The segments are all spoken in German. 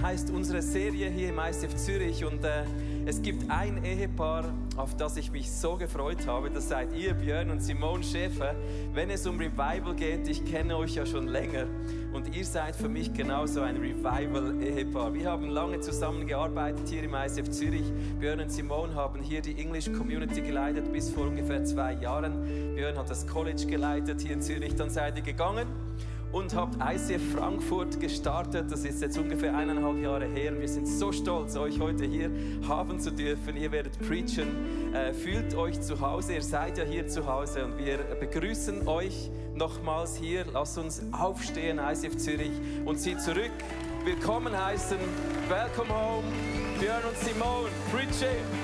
Heißt unsere Serie hier im ICF Zürich und äh, es gibt ein Ehepaar, auf das ich mich so gefreut habe. Das seid ihr, Björn und Simone Schäfer. Wenn es um Revival geht, ich kenne euch ja schon länger und ihr seid für mich genauso ein Revival-Ehepaar. Wir haben lange zusammengearbeitet hier im ICF Zürich. Björn und Simone haben hier die English Community geleitet bis vor ungefähr zwei Jahren. Björn hat das College geleitet hier in Zürich, dann seid ihr gegangen und habt ICF Frankfurt gestartet. Das ist jetzt ungefähr eineinhalb Jahre her. Wir sind so stolz, euch heute hier haben zu dürfen. Ihr werdet preachen. Äh, fühlt euch zu Hause. Ihr seid ja hier zu Hause und wir begrüßen euch nochmals hier. Lasst uns aufstehen, ICF Zürich, und sie zurück willkommen heißen. Welcome home, Björn und Simone. Preaching.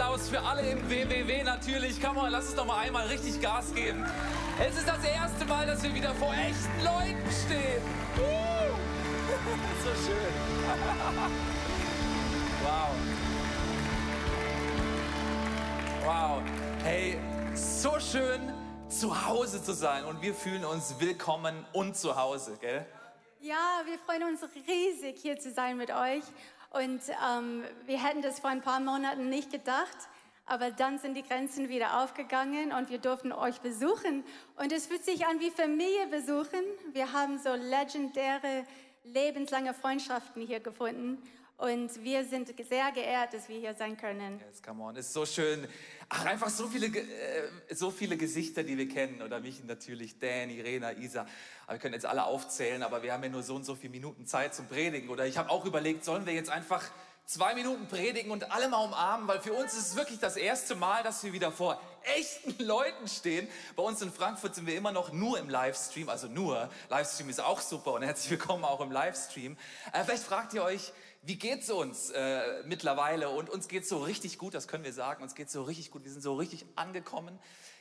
Applaus für alle im WWW natürlich. Komm mal, lass uns doch mal einmal richtig Gas geben. Es ist das erste Mal, dass wir wieder vor echten Leuten stehen. so schön. wow. Wow. Hey, so schön zu Hause zu sein und wir fühlen uns willkommen und zu Hause, gell? Ja, wir freuen uns riesig hier zu sein mit euch und ähm, wir hätten das vor ein paar Monaten nicht gedacht, aber dann sind die Grenzen wieder aufgegangen und wir durften euch besuchen. Und es fühlt sich an wie Familie besuchen. Wir haben so legendäre, lebenslange Freundschaften hier gefunden. Und wir sind sehr geehrt, dass wir hier sein können. Yes, come on, ist so schön. Ach, einfach so viele, äh, so viele Gesichter, die wir kennen. Oder mich natürlich, Dan, Irena, Isa. Aber wir können jetzt alle aufzählen, aber wir haben ja nur so und so viele Minuten Zeit zum Predigen. Oder ich habe auch überlegt, sollen wir jetzt einfach zwei Minuten predigen und alle mal umarmen, weil für uns ist es wirklich das erste Mal, dass wir wieder vor echten Leuten stehen. Bei uns in Frankfurt sind wir immer noch nur im Livestream, also nur. Livestream ist auch super und herzlich willkommen auch im Livestream. Äh, vielleicht fragt ihr euch, wie geht's uns äh, mittlerweile? Und uns geht's so richtig gut, das können wir sagen. Uns geht's so richtig gut. Wir sind so richtig angekommen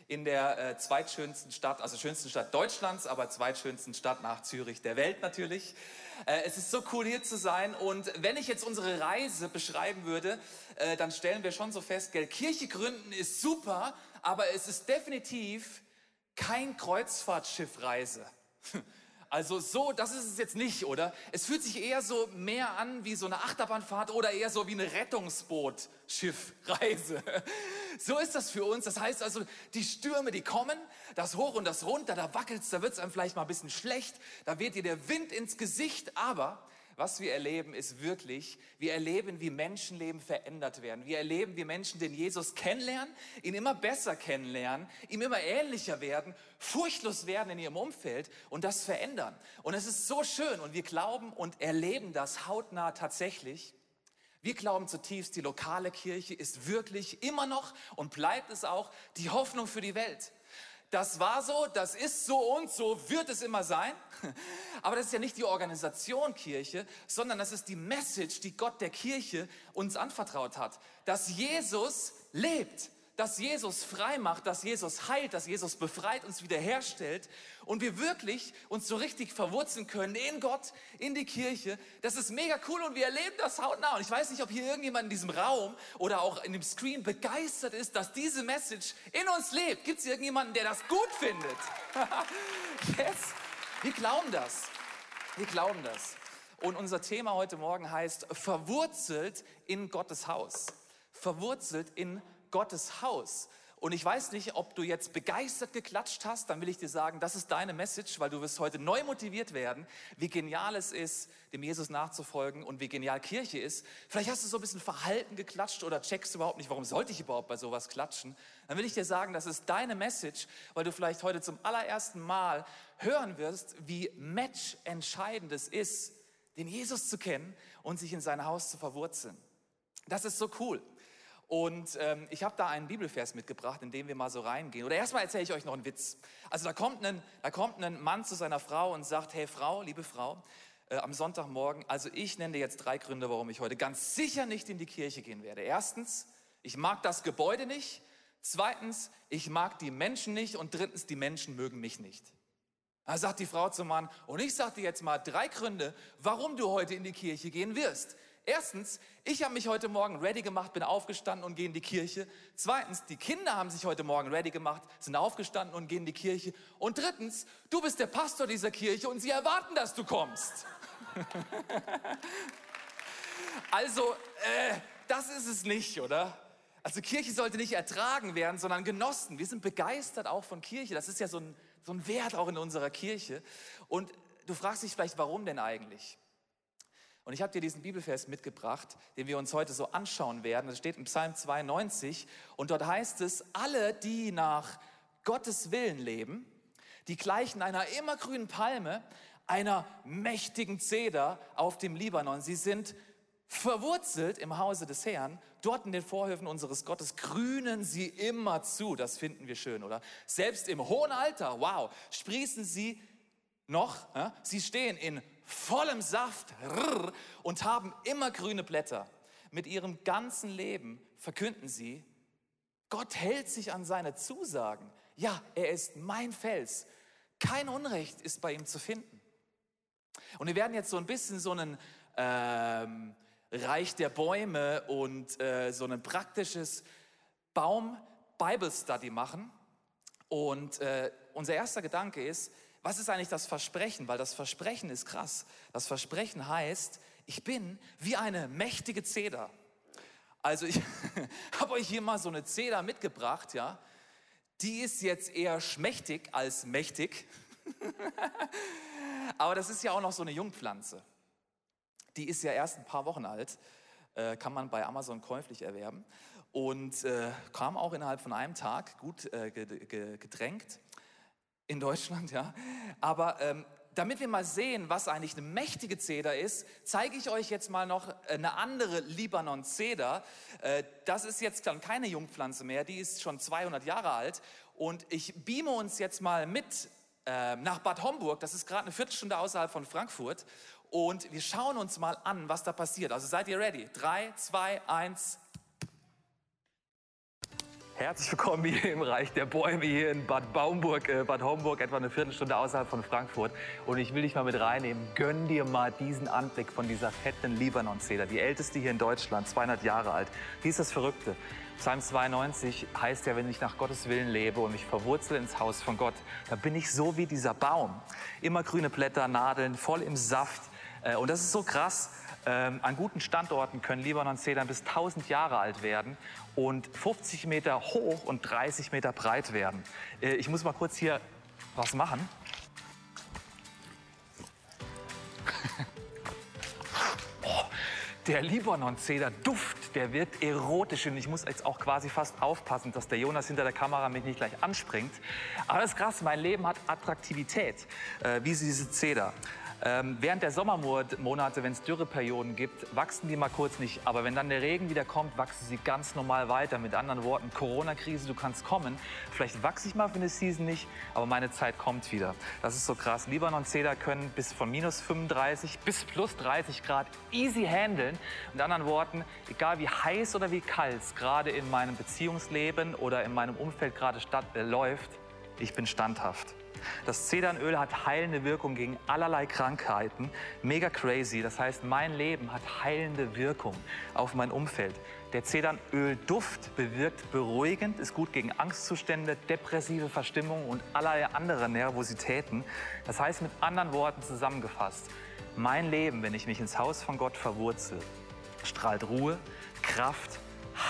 in der äh, zweitschönsten Stadt, also schönsten Stadt Deutschlands, aber zweitschönsten Stadt nach Zürich der Welt natürlich. Äh, es ist so cool hier zu sein. Und wenn ich jetzt unsere Reise beschreiben würde, äh, dann stellen wir schon so fest, gell, Kirche gründen ist super, aber es ist definitiv kein Kreuzfahrtschiffreise. Also so, das ist es jetzt nicht, oder? Es fühlt sich eher so mehr an wie so eine Achterbahnfahrt oder eher so wie eine Rettungsboot-Schiffreise. So ist das für uns. Das heißt also, die Stürme, die kommen, das hoch und das runter, da wackelt's, da wird's einem vielleicht mal ein bisschen schlecht, da weht dir der Wind ins Gesicht, aber was wir erleben, ist wirklich, wir erleben, wie Menschenleben verändert werden. Wir erleben, wie Menschen den Jesus kennenlernen, ihn immer besser kennenlernen, ihm immer ähnlicher werden, furchtlos werden in ihrem Umfeld und das verändern. Und es ist so schön und wir glauben und erleben das hautnah tatsächlich. Wir glauben zutiefst, die lokale Kirche ist wirklich immer noch und bleibt es auch die Hoffnung für die Welt das war so, das ist so und so wird es immer sein. Aber das ist ja nicht die Organisation Kirche, sondern das ist die Message, die Gott der Kirche uns anvertraut hat, dass Jesus lebt dass Jesus frei macht, dass Jesus heilt, dass Jesus befreit, uns wiederherstellt und wir wirklich uns so richtig verwurzeln können in Gott, in die Kirche. Das ist mega cool und wir erleben das hautnah. Und ich weiß nicht, ob hier irgendjemand in diesem Raum oder auch in dem Screen begeistert ist, dass diese Message in uns lebt. Gibt es irgendjemanden, der das gut findet? yes, wir glauben das. Wir glauben das. Und unser Thema heute Morgen heißt verwurzelt in Gottes Haus. Verwurzelt in Gottes Haus. Und ich weiß nicht, ob du jetzt begeistert geklatscht hast, dann will ich dir sagen, das ist deine Message, weil du wirst heute neu motiviert werden, wie genial es ist, dem Jesus nachzufolgen und wie genial Kirche ist. Vielleicht hast du so ein bisschen verhalten geklatscht oder checkst überhaupt nicht, warum sollte ich überhaupt bei sowas klatschen. Dann will ich dir sagen, das ist deine Message, weil du vielleicht heute zum allerersten Mal hören wirst, wie matchentscheidend es ist, den Jesus zu kennen und sich in sein Haus zu verwurzeln. Das ist so cool. Und ähm, ich habe da einen Bibelvers mitgebracht, in dem wir mal so reingehen. Oder erstmal erzähle ich euch noch einen Witz. Also da kommt ein, da kommt ein Mann zu seiner Frau und sagt, hey Frau, liebe Frau, äh, am Sonntagmorgen, also ich nenne dir jetzt drei Gründe, warum ich heute ganz sicher nicht in die Kirche gehen werde. Erstens, ich mag das Gebäude nicht. Zweitens, ich mag die Menschen nicht. Und drittens, die Menschen mögen mich nicht. Da sagt die Frau zum Mann, und ich sage dir jetzt mal drei Gründe, warum du heute in die Kirche gehen wirst. Erstens, ich habe mich heute Morgen ready gemacht, bin aufgestanden und gehe in die Kirche. Zweitens, die Kinder haben sich heute Morgen ready gemacht, sind aufgestanden und gehen in die Kirche. Und drittens, du bist der Pastor dieser Kirche und sie erwarten, dass du kommst. also, äh, das ist es nicht, oder? Also Kirche sollte nicht ertragen werden, sondern genossen. Wir sind begeistert auch von Kirche. Das ist ja so ein, so ein Wert auch in unserer Kirche. Und du fragst dich vielleicht, warum denn eigentlich? Und ich habe dir diesen Bibelvers mitgebracht, den wir uns heute so anschauen werden. Das steht in Psalm 92 und dort heißt es, alle, die nach Gottes Willen leben, die gleichen einer immergrünen Palme, einer mächtigen Zeder auf dem Libanon. Sie sind verwurzelt im Hause des Herrn, dort in den Vorhöfen unseres Gottes grünen sie immer zu. Das finden wir schön, oder? Selbst im hohen Alter, wow, sprießen sie noch. Äh? Sie stehen in vollem Saft und haben immer grüne Blätter. Mit ihrem ganzen Leben verkünden sie, Gott hält sich an seine Zusagen. Ja, er ist mein Fels. Kein Unrecht ist bei ihm zu finden. Und wir werden jetzt so ein bisschen so einen ähm, Reich der Bäume und äh, so ein praktisches Baum-Bible-Study machen. Und äh, unser erster Gedanke ist, was ist eigentlich das Versprechen? Weil das Versprechen ist krass. Das Versprechen heißt, ich bin wie eine mächtige Zeder. Also ich habe euch hier mal so eine Zeder mitgebracht, ja. Die ist jetzt eher schmächtig als mächtig. Aber das ist ja auch noch so eine Jungpflanze. Die ist ja erst ein paar Wochen alt, äh, kann man bei Amazon käuflich erwerben und äh, kam auch innerhalb von einem Tag gut äh, gedrängt in Deutschland, ja. Aber ähm, damit wir mal sehen, was eigentlich eine mächtige Zeder ist, zeige ich euch jetzt mal noch eine andere Libanon-Zeder. Äh, das ist jetzt dann keine Jungpflanze mehr, die ist schon 200 Jahre alt. Und ich beame uns jetzt mal mit äh, nach Bad Homburg, das ist gerade eine Viertelstunde außerhalb von Frankfurt. Und wir schauen uns mal an, was da passiert. Also seid ihr ready? Drei, zwei, eins, Herzlich willkommen hier im Reich der Bäume hier in Bad Baumburg, äh, Bad Homburg, etwa eine Viertelstunde außerhalb von Frankfurt. Und ich will dich mal mit reinnehmen. Gönn dir mal diesen Anblick von dieser fetten Libanon-Zeder, die älteste hier in Deutschland, 200 Jahre alt. Wie ist das Verrückte? Psalm 92 heißt ja, wenn ich nach Gottes Willen lebe und mich verwurzle ins Haus von Gott, dann bin ich so wie dieser Baum. Immer grüne Blätter, Nadeln, voll im Saft. Äh, und das ist so krass. Ähm, an guten Standorten können Libanon-Zedern bis 1000 Jahre alt werden und 50 Meter hoch und 30 Meter breit werden. Äh, ich muss mal kurz hier was machen. oh, der Libanon-Zeder-Duft, der wirkt erotisch und ich muss jetzt auch quasi fast aufpassen, dass der Jonas hinter der Kamera mich nicht gleich anspringt. Aber das ist krass, mein Leben hat Attraktivität, äh, wie diese Zeder. Ähm, während der Sommermonate, wenn es Dürreperioden gibt, wachsen die mal kurz nicht. Aber wenn dann der Regen wieder kommt, wachsen sie ganz normal weiter. Mit anderen Worten, Corona-Krise, du kannst kommen. Vielleicht wachse ich mal für eine Season nicht, aber meine Zeit kommt wieder. Das ist so krass. Libanon-Zeder können bis von minus 35 bis plus 30 Grad easy handeln. Mit anderen Worten, egal wie heiß oder wie kalt es gerade in meinem Beziehungsleben oder in meinem Umfeld gerade äh, läuft, ich bin standhaft. Das Zedernöl hat heilende Wirkung gegen allerlei Krankheiten. Mega crazy. Das heißt, mein Leben hat heilende Wirkung auf mein Umfeld. Der Zedernölduft bewirkt beruhigend, ist gut gegen Angstzustände, depressive Verstimmung und allerlei andere Nervositäten. Das heißt mit anderen Worten zusammengefasst, mein Leben, wenn ich mich ins Haus von Gott verwurzel, strahlt Ruhe, Kraft,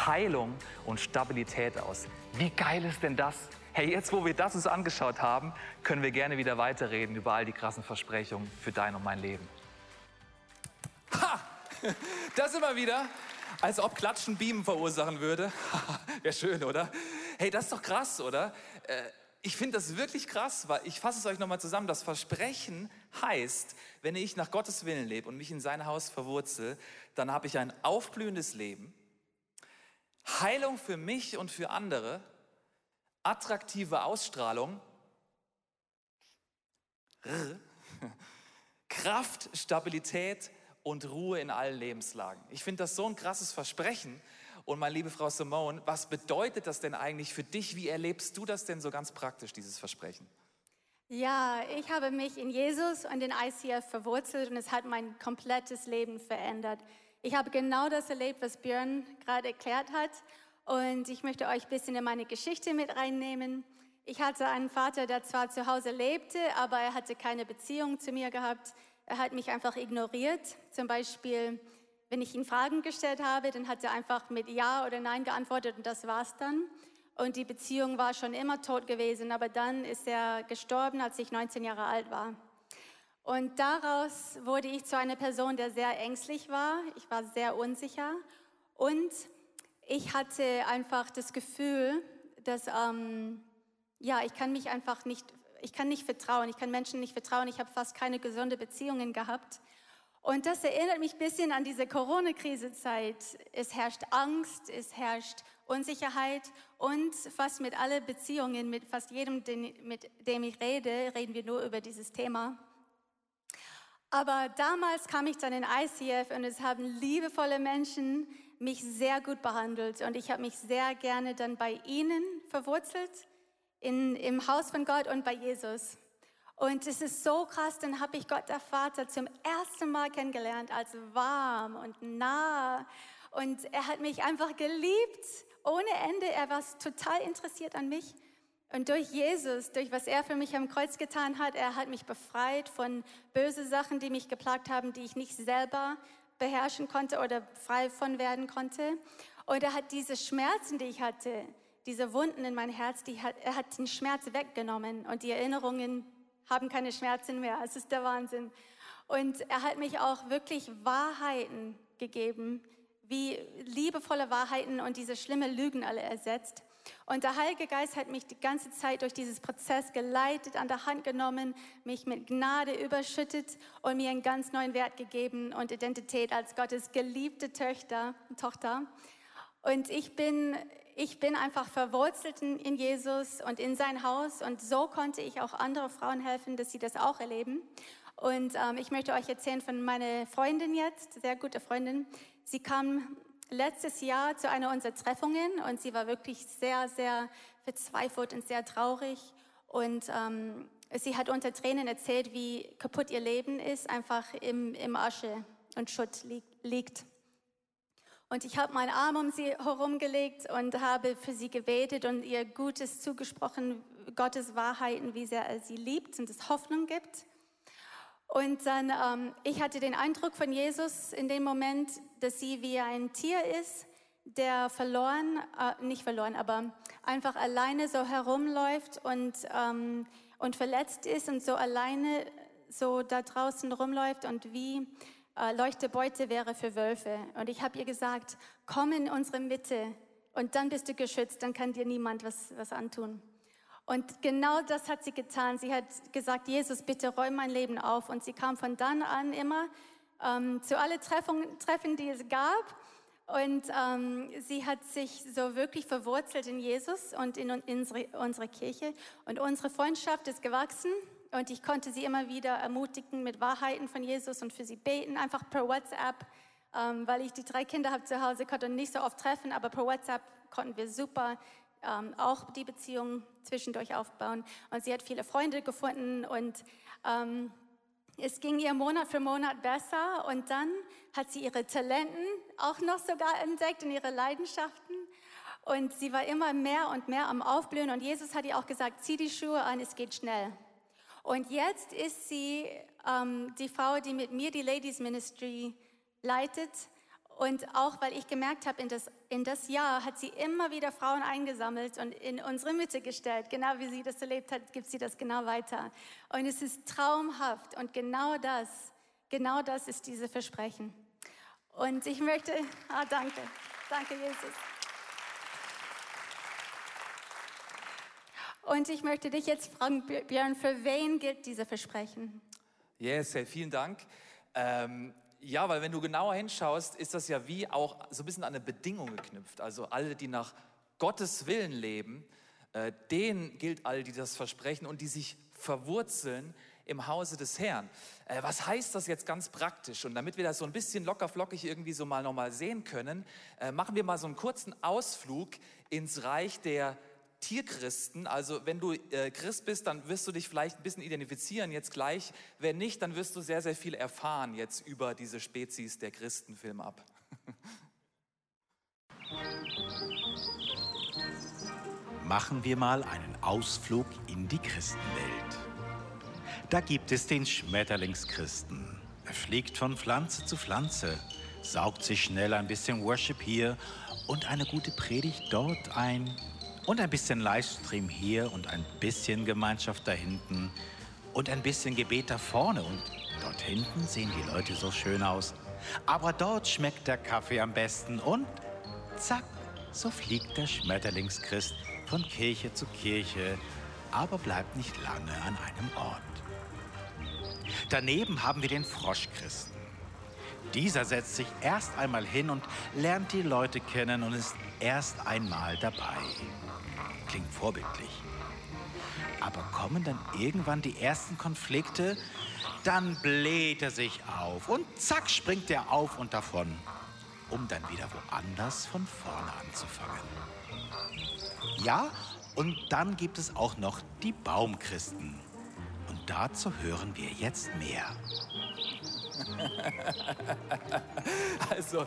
Heilung und Stabilität aus. Wie geil ist denn das? Hey, jetzt wo wir das uns angeschaut haben, können wir gerne wieder weiterreden über all die krassen Versprechungen für dein und mein Leben. Ha! Das immer wieder, als ob Klatschen Beamen verursachen würde. Wäre schön, oder? Hey, das ist doch krass, oder? Äh, ich finde das wirklich krass, weil ich fasse es euch nochmal zusammen. Das Versprechen heißt, wenn ich nach Gottes Willen lebe und mich in sein Haus verwurzel, dann habe ich ein aufblühendes Leben, Heilung für mich und für andere attraktive Ausstrahlung, Kraft, Stabilität und Ruhe in allen Lebenslagen. Ich finde das so ein krasses Versprechen. Und meine liebe Frau Simone, was bedeutet das denn eigentlich für dich? Wie erlebst du das denn so ganz praktisch, dieses Versprechen? Ja, ich habe mich in Jesus und in ICF verwurzelt und es hat mein komplettes Leben verändert. ich habe genau das erlebt, was Björn gerade erklärt hat. Und ich möchte euch ein bisschen in meine Geschichte mit reinnehmen. Ich hatte einen Vater, der zwar zu Hause lebte, aber er hatte keine Beziehung zu mir gehabt. Er hat mich einfach ignoriert. Zum Beispiel, wenn ich ihn Fragen gestellt habe, dann hat er einfach mit Ja oder Nein geantwortet und das war's dann. Und die Beziehung war schon immer tot gewesen, aber dann ist er gestorben, als ich 19 Jahre alt war. Und daraus wurde ich zu einer Person, der sehr ängstlich war. Ich war sehr unsicher und ich hatte einfach das Gefühl, dass ähm, ja, ich kann mich einfach nicht, ich kann nicht vertrauen. Ich kann Menschen nicht vertrauen. Ich habe fast keine gesunde Beziehungen gehabt. Und das erinnert mich ein bisschen an diese Corona-Krise-Zeit. Es herrscht Angst, es herrscht Unsicherheit und fast mit allen Beziehungen, mit fast jedem, den, mit dem ich rede, reden wir nur über dieses Thema. Aber damals kam ich dann in ICF und es haben liebevolle Menschen mich sehr gut behandelt und ich habe mich sehr gerne dann bei ihnen verwurzelt, in, im Haus von Gott und bei Jesus. Und es ist so krass, dann habe ich Gott der Vater zum ersten Mal kennengelernt als warm und nah. Und er hat mich einfach geliebt ohne Ende. Er war total interessiert an mich. Und durch Jesus, durch was er für mich am Kreuz getan hat, er hat mich befreit von böse Sachen, die mich geplagt haben, die ich nicht selber beherrschen konnte oder frei von werden konnte. Und er hat diese Schmerzen, die ich hatte, diese Wunden in mein Herz, die hat, er hat den Schmerz weggenommen und die Erinnerungen haben keine Schmerzen mehr. Es ist der Wahnsinn. Und er hat mich auch wirklich Wahrheiten gegeben, wie liebevolle Wahrheiten und diese schlimme Lügen alle ersetzt. Und der Heilige Geist hat mich die ganze Zeit durch dieses Prozess geleitet, an der Hand genommen, mich mit Gnade überschüttet und mir einen ganz neuen Wert gegeben und Identität als Gottes geliebte Töchter, Tochter. Und ich bin, ich bin einfach verwurzelt in Jesus und in sein Haus. Und so konnte ich auch andere Frauen helfen, dass sie das auch erleben. Und ähm, ich möchte euch erzählen von meiner Freundin jetzt, sehr gute Freundin. Sie kam letztes Jahr zu einer unserer Treffungen und sie war wirklich sehr, sehr verzweifelt und sehr traurig. Und ähm, sie hat unter Tränen erzählt, wie kaputt ihr Leben ist, einfach im, im Asche und Schutt li liegt. Und ich habe meinen Arm um sie herumgelegt und habe für sie gebetet und ihr Gutes zugesprochen, Gottes Wahrheiten, wie sehr er sie liebt und es Hoffnung gibt. Und dann, ähm, ich hatte den Eindruck von Jesus in dem Moment, dass sie wie ein Tier ist, der verloren, äh, nicht verloren, aber einfach alleine so herumläuft und, ähm, und verletzt ist und so alleine so da draußen rumläuft und wie äh, Leuchtebeute wäre für Wölfe. Und ich habe ihr gesagt, komm in unsere Mitte und dann bist du geschützt, dann kann dir niemand was, was antun. Und genau das hat sie getan. Sie hat gesagt, Jesus, bitte räum mein Leben auf. Und sie kam von dann an immer ähm, zu allen Treffen, Treffen, die es gab. Und ähm, sie hat sich so wirklich verwurzelt in Jesus und in, in unsere, unsere Kirche. Und unsere Freundschaft ist gewachsen. Und ich konnte sie immer wieder ermutigen mit Wahrheiten von Jesus und für sie beten, einfach per WhatsApp, ähm, weil ich die drei Kinder habe zu Hause, konnte nicht so oft treffen, aber per WhatsApp konnten wir super ähm, auch die Beziehung zwischendurch aufbauen. Und sie hat viele Freunde gefunden und ähm, es ging ihr Monat für Monat besser und dann hat sie ihre Talenten auch noch sogar entdeckt und ihre Leidenschaften. Und sie war immer mehr und mehr am Aufblühen. Und Jesus hat ihr auch gesagt, zieh die Schuhe an, es geht schnell. Und jetzt ist sie ähm, die Frau, die mit mir die Ladies Ministry leitet. Und auch weil ich gemerkt habe, in das, in das Jahr hat sie immer wieder Frauen eingesammelt und in unsere Mitte gestellt. Genau wie sie das erlebt hat, gibt sie das genau weiter. Und es ist traumhaft. Und genau das, genau das ist diese Versprechen. Und ich möchte, ah, danke, danke Jesus. Und ich möchte dich jetzt fragen, Björn, für wen gilt diese Versprechen? Yes, vielen Dank. Ähm, ja, weil wenn du genauer hinschaust, ist das ja wie auch so ein bisschen an eine Bedingung geknüpft. Also alle, die nach Gottes Willen leben, äh, denen gilt all die das versprechen und die sich verwurzeln im Hause des Herrn. Äh, was heißt das jetzt ganz praktisch? Und damit wir das so ein bisschen lockerflockig irgendwie so mal nochmal sehen können, äh, machen wir mal so einen kurzen Ausflug ins Reich der Tierchristen. Also wenn du äh, Christ bist, dann wirst du dich vielleicht ein bisschen identifizieren jetzt gleich. Wenn nicht, dann wirst du sehr, sehr viel erfahren jetzt über diese Spezies der Christenfilm ab. Machen wir mal einen Ausflug in die Christenwelt. Da gibt es den Schmetterlingschristen. Er fliegt von Pflanze zu Pflanze, saugt sich schnell ein bisschen Worship hier und eine gute Predigt dort ein und ein bisschen Livestream hier und ein bisschen Gemeinschaft da hinten und ein bisschen Gebet da vorne und dort hinten sehen die Leute so schön aus. Aber dort schmeckt der Kaffee am besten und zack, so fliegt der Schmetterlingschrist von Kirche zu Kirche, aber bleibt nicht lange an einem Ort. Daneben haben wir den Froschchristen. Dieser setzt sich erst einmal hin und lernt die Leute kennen und ist erst einmal dabei. Klingt vorbildlich. Aber kommen dann irgendwann die ersten Konflikte, dann bläht er sich auf und zack springt er auf und davon, um dann wieder woanders von vorne anzufangen. Ja, und dann gibt es auch noch die Baumchristen. Und dazu hören wir jetzt mehr. Also,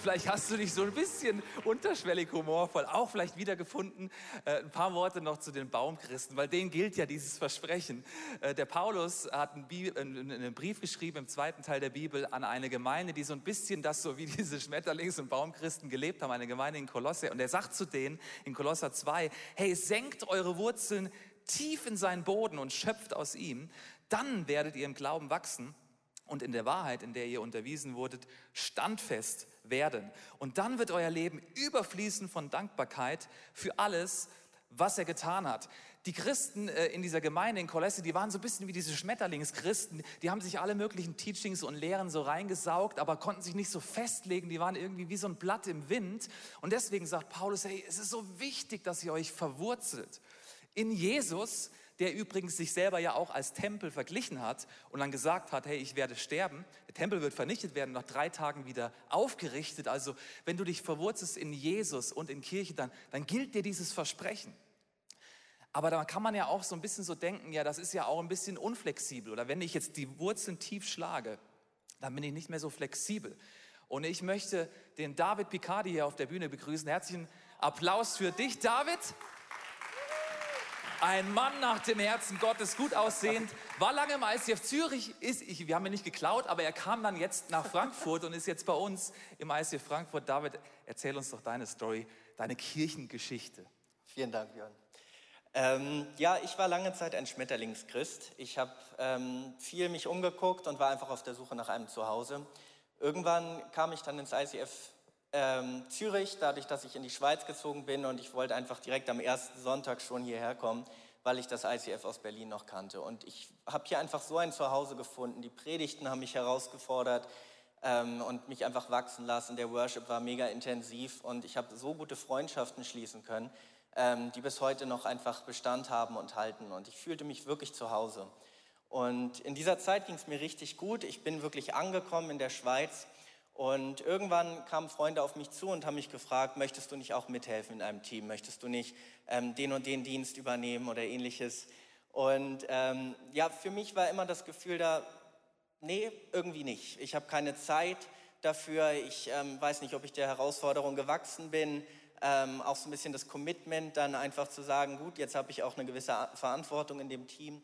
vielleicht hast du dich so ein bisschen unterschwellig humorvoll auch vielleicht wiedergefunden. Äh, ein paar Worte noch zu den Baumchristen, weil denen gilt ja dieses Versprechen. Äh, der Paulus hat einen, Bi einen, Brief geschrieben im zweiten Teil der Bibel an eine Gemeinde, die so ein bisschen das so wie diese Schmetterlings- und Baumchristen gelebt haben, eine Gemeinde in Kolosse. Und er sagt zu denen in Kolosser 2, hey, senkt eure Wurzeln tief in seinen Boden und schöpft aus ihm, dann werdet ihr im Glauben wachsen und in der Wahrheit, in der ihr unterwiesen wurdet, standfest werden. Und dann wird euer Leben überfließen von Dankbarkeit für alles, was er getan hat. Die Christen äh, in dieser Gemeinde in Kolosse, die waren so ein bisschen wie diese Schmetterlingschristen. Die haben sich alle möglichen Teachings und Lehren so reingesaugt, aber konnten sich nicht so festlegen. Die waren irgendwie wie so ein Blatt im Wind. Und deswegen sagt Paulus, hey, es ist so wichtig, dass ihr euch verwurzelt in Jesus, der übrigens sich selber ja auch als Tempel verglichen hat und dann gesagt hat, hey, ich werde sterben, der Tempel wird vernichtet werden, nach drei Tagen wieder aufgerichtet. Also wenn du dich verwurzelst in Jesus und in Kirche, dann, dann gilt dir dieses Versprechen. Aber da kann man ja auch so ein bisschen so denken, ja, das ist ja auch ein bisschen unflexibel. Oder wenn ich jetzt die Wurzeln tief schlage, dann bin ich nicht mehr so flexibel. Und ich möchte den David Picardi hier auf der Bühne begrüßen. Herzlichen Applaus für dich, David. Ein Mann nach dem Herzen Gottes, gut aussehend, war lange im ICF Zürich, ist, ich, wir haben ihn nicht geklaut, aber er kam dann jetzt nach Frankfurt und ist jetzt bei uns im ICF Frankfurt. David, erzähl uns doch deine Story, deine Kirchengeschichte. Vielen Dank, Björn. Ähm, ja, ich war lange Zeit ein Schmetterlingschrist. Ich habe ähm, viel mich umgeguckt und war einfach auf der Suche nach einem Zuhause. Irgendwann kam ich dann ins ICF ähm, Zürich, dadurch, dass ich in die Schweiz gezogen bin und ich wollte einfach direkt am ersten Sonntag schon hierher kommen, weil ich das ICF aus Berlin noch kannte. Und ich habe hier einfach so ein Zuhause gefunden. Die Predigten haben mich herausgefordert ähm, und mich einfach wachsen lassen. Der Worship war mega intensiv und ich habe so gute Freundschaften schließen können, ähm, die bis heute noch einfach Bestand haben und halten. Und ich fühlte mich wirklich zu Hause. Und in dieser Zeit ging es mir richtig gut. Ich bin wirklich angekommen in der Schweiz und irgendwann kamen Freunde auf mich zu und haben mich gefragt, möchtest du nicht auch mithelfen in einem Team? Möchtest du nicht ähm, den und den Dienst übernehmen oder ähnliches? Und ähm, ja, für mich war immer das Gefühl da, nee, irgendwie nicht. Ich habe keine Zeit dafür. Ich ähm, weiß nicht, ob ich der Herausforderung gewachsen bin. Ähm, auch so ein bisschen das Commitment, dann einfach zu sagen, gut, jetzt habe ich auch eine gewisse Verantwortung in dem Team.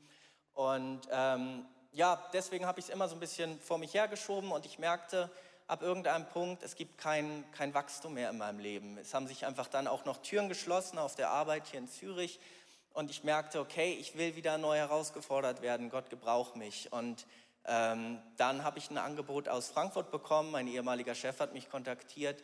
Und ähm, ja, deswegen habe ich es immer so ein bisschen vor mich hergeschoben und ich merkte, ab irgendeinem Punkt, es gibt kein, kein Wachstum mehr in meinem Leben. Es haben sich einfach dann auch noch Türen geschlossen auf der Arbeit hier in Zürich. Und ich merkte, okay, ich will wieder neu herausgefordert werden. Gott gebraucht mich. Und ähm, dann habe ich ein Angebot aus Frankfurt bekommen. Mein ehemaliger Chef hat mich kontaktiert.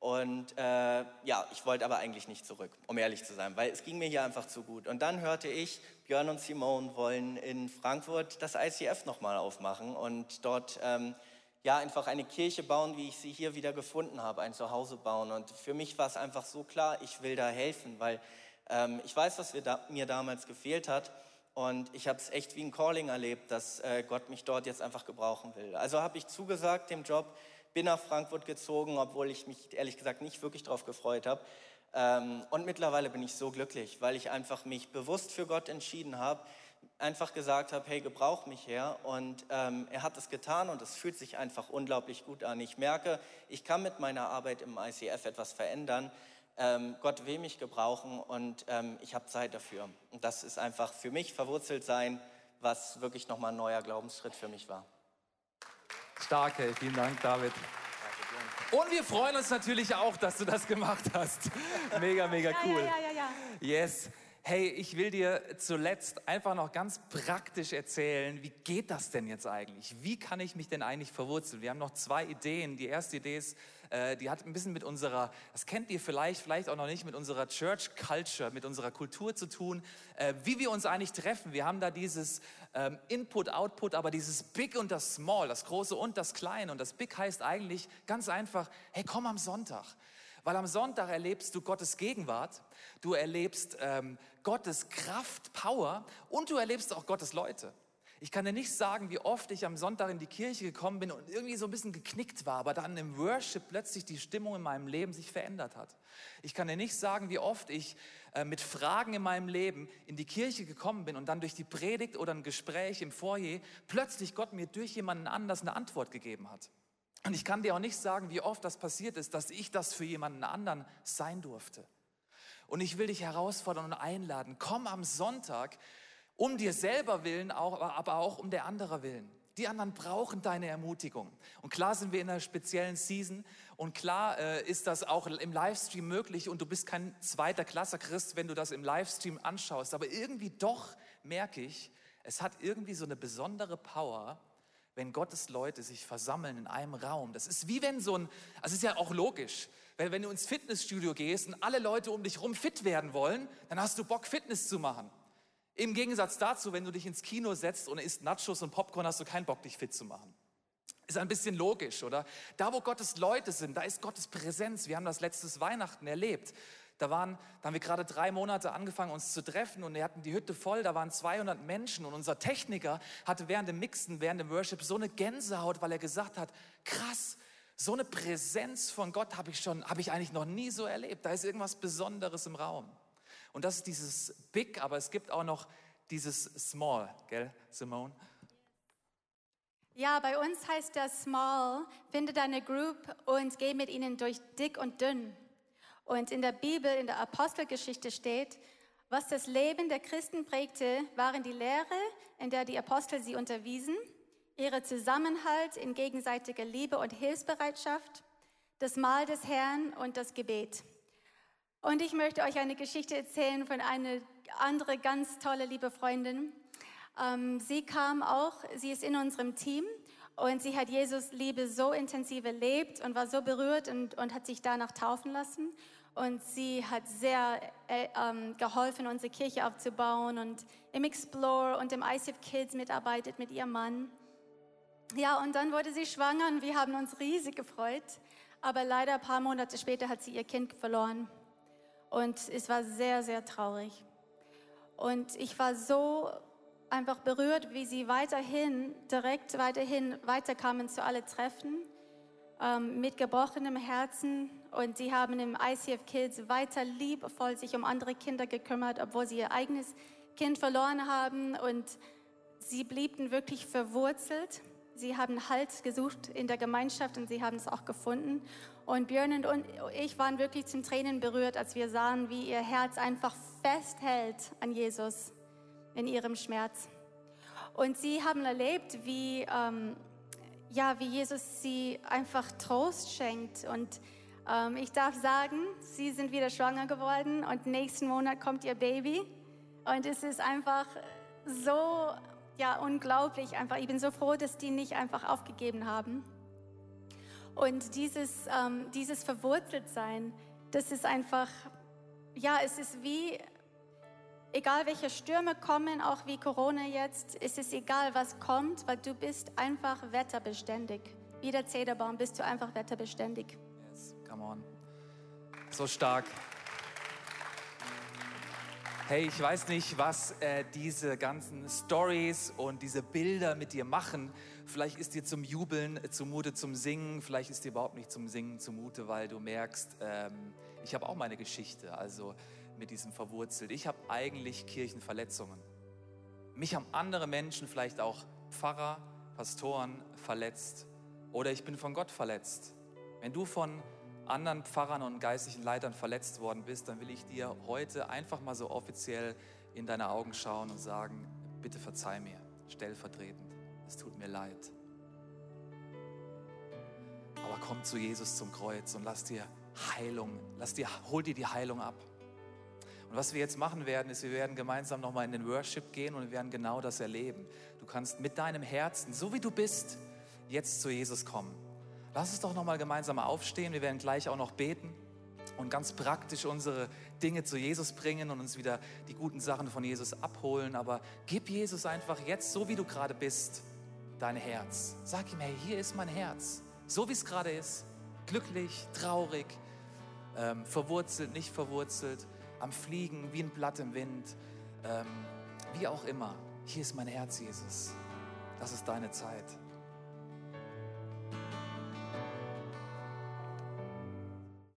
Und äh, ja, ich wollte aber eigentlich nicht zurück, um ehrlich zu sein, weil es ging mir hier einfach zu gut. Und dann hörte ich, Björn und Simone wollen in Frankfurt das ICF nochmal aufmachen und dort ähm, ja, einfach eine Kirche bauen, wie ich sie hier wieder gefunden habe, ein Zuhause bauen. Und für mich war es einfach so klar, ich will da helfen, weil ähm, ich weiß, was da, mir damals gefehlt hat. Und ich habe es echt wie ein Calling erlebt, dass äh, Gott mich dort jetzt einfach gebrauchen will. Also habe ich zugesagt dem Job, bin nach Frankfurt gezogen, obwohl ich mich ehrlich gesagt nicht wirklich darauf gefreut habe. Ähm, und mittlerweile bin ich so glücklich, weil ich einfach mich bewusst für Gott entschieden habe, einfach gesagt habe, hey, gebrauch mich her. Und ähm, er hat es getan und es fühlt sich einfach unglaublich gut an. Ich merke, ich kann mit meiner Arbeit im ICF etwas verändern. Ähm, Gott will mich gebrauchen und ähm, ich habe Zeit dafür. Und das ist einfach für mich verwurzelt sein, was wirklich nochmal ein neuer Glaubensschritt für mich war. Stark, hey, vielen Dank, David. Und wir freuen uns natürlich auch, dass du das gemacht hast. Mega, mega cool. Ja, ja, ja, ja. Yes. Hey, ich will dir zuletzt einfach noch ganz praktisch erzählen, wie geht das denn jetzt eigentlich? Wie kann ich mich denn eigentlich verwurzeln? Wir haben noch zwei Ideen. Die erste Idee ist, äh, die hat ein bisschen mit unserer, das kennt ihr vielleicht, vielleicht auch noch nicht, mit unserer Church Culture, mit unserer Kultur zu tun, äh, wie wir uns eigentlich treffen. Wir haben da dieses ähm, Input, Output, aber dieses Big und das Small, das Große und das Kleine. Und das Big heißt eigentlich ganz einfach, hey, komm am Sonntag. Weil am Sonntag erlebst du Gottes Gegenwart, du erlebst ähm, Gottes Kraft, Power und du erlebst auch Gottes Leute. Ich kann dir nicht sagen, wie oft ich am Sonntag in die Kirche gekommen bin und irgendwie so ein bisschen geknickt war, aber dann im Worship plötzlich die Stimmung in meinem Leben sich verändert hat. Ich kann dir nicht sagen, wie oft ich äh, mit Fragen in meinem Leben in die Kirche gekommen bin und dann durch die Predigt oder ein Gespräch im Foyer plötzlich Gott mir durch jemanden anders eine Antwort gegeben hat. Und ich kann dir auch nicht sagen, wie oft das passiert ist, dass ich das für jemanden anderen sein durfte. Und ich will dich herausfordern und einladen, komm am Sonntag um dir selber willen, aber auch um der anderer willen. Die anderen brauchen deine Ermutigung. Und klar sind wir in einer speziellen Season und klar äh, ist das auch im Livestream möglich und du bist kein zweiter Klasse Christ, wenn du das im Livestream anschaust. Aber irgendwie doch merke ich, es hat irgendwie so eine besondere Power, wenn Gottes Leute sich versammeln in einem Raum. Das ist wie wenn so ein, also ist ja auch logisch, wenn, wenn du ins Fitnessstudio gehst und alle Leute um dich herum fit werden wollen, dann hast du Bock, Fitness zu machen. Im Gegensatz dazu, wenn du dich ins Kino setzt und isst Nachos und Popcorn, hast du keinen Bock, dich fit zu machen. Ist ein bisschen logisch, oder? Da, wo Gottes Leute sind, da ist Gottes Präsenz. Wir haben das letztes Weihnachten erlebt. Da, waren, da haben wir gerade drei Monate angefangen, uns zu treffen und wir hatten die Hütte voll, da waren 200 Menschen und unser Techniker hatte während dem Mixen, während dem Worship so eine Gänsehaut, weil er gesagt hat, krass, so eine Präsenz von Gott habe ich schon, habe ich eigentlich noch nie so erlebt. Da ist irgendwas Besonderes im Raum. Und das ist dieses Big, aber es gibt auch noch dieses Small, gell, Simone? Ja, bei uns heißt das Small, finde deine Group und geh mit ihnen durch dick und dünn. Und in der Bibel, in der Apostelgeschichte steht, was das Leben der Christen prägte, waren die Lehre, in der die Apostel sie unterwiesen, ihre Zusammenhalt in gegenseitiger Liebe und Hilfsbereitschaft, das Mahl des Herrn und das Gebet. Und ich möchte euch eine Geschichte erzählen von einer andere ganz tolle liebe Freundin. Ähm, sie kam auch, sie ist in unserem Team und sie hat Jesus Liebe so intensiv erlebt und war so berührt und, und hat sich danach taufen lassen. Und sie hat sehr äh, ähm, geholfen, unsere Kirche aufzubauen und im Explore und im ICF Kids mitarbeitet mit ihrem Mann. Ja, und dann wurde sie schwanger und wir haben uns riesig gefreut. Aber leider ein paar Monate später hat sie ihr Kind verloren. Und es war sehr, sehr traurig. Und ich war so einfach berührt, wie sie weiterhin, direkt weiterhin weiterkamen zu alle Treffen ähm, mit gebrochenem Herzen und sie haben im ICF Kids weiter liebevoll sich um andere Kinder gekümmert, obwohl sie ihr eigenes Kind verloren haben und sie blieben wirklich verwurzelt. Sie haben Halt gesucht in der Gemeinschaft und sie haben es auch gefunden. Und Björn und ich waren wirklich zum Tränen berührt, als wir sahen, wie ihr Herz einfach festhält an Jesus in ihrem Schmerz. Und sie haben erlebt, wie ähm, ja, wie Jesus sie einfach Trost schenkt. Und ähm, ich darf sagen, sie sind wieder schwanger geworden und nächsten Monat kommt ihr Baby. Und es ist einfach so, ja, unglaublich. Einfach, ich bin so froh, dass die nicht einfach aufgegeben haben. Und dieses, ähm, dieses Verwurzeltsein, das ist einfach, ja, es ist wie Egal welche Stürme kommen, auch wie Corona jetzt, ist es egal, was kommt, weil du bist einfach wetterbeständig. Wie der Zederbaum bist du einfach wetterbeständig. Yes, come on. So stark. Hey, ich weiß nicht, was äh, diese ganzen Stories und diese Bilder mit dir machen. Vielleicht ist dir zum Jubeln zumute, zum Singen. Vielleicht ist dir überhaupt nicht zum Singen zumute, weil du merkst, ähm, Ich habe auch meine Geschichte, also mit diesem verwurzelt. Ich habe eigentlich Kirchenverletzungen. Mich haben andere Menschen, vielleicht auch Pfarrer, Pastoren verletzt. Oder ich bin von Gott verletzt. Wenn du von anderen Pfarrern und geistlichen Leitern verletzt worden bist, dann will ich dir heute einfach mal so offiziell in deine Augen schauen und sagen, bitte verzeih mir, stellvertretend. Es tut mir leid. Aber komm zu Jesus zum Kreuz und lass dir Heilung, lass dir, hol dir die Heilung ab. Und was wir jetzt machen werden, ist, wir werden gemeinsam nochmal in den Worship gehen und wir werden genau das erleben. Du kannst mit deinem Herzen, so wie du bist, jetzt zu Jesus kommen. Lass uns doch nochmal gemeinsam aufstehen. Wir werden gleich auch noch beten und ganz praktisch unsere Dinge zu Jesus bringen und uns wieder die guten Sachen von Jesus abholen. Aber gib Jesus einfach jetzt, so wie du gerade bist, dein Herz. Sag ihm, hey, hier ist mein Herz. So wie es gerade ist. Glücklich, traurig, ähm, verwurzelt, nicht verwurzelt am Fliegen, wie ein Blatt im Wind, ähm, wie auch immer. Hier ist mein Herz, Jesus. Das ist deine Zeit.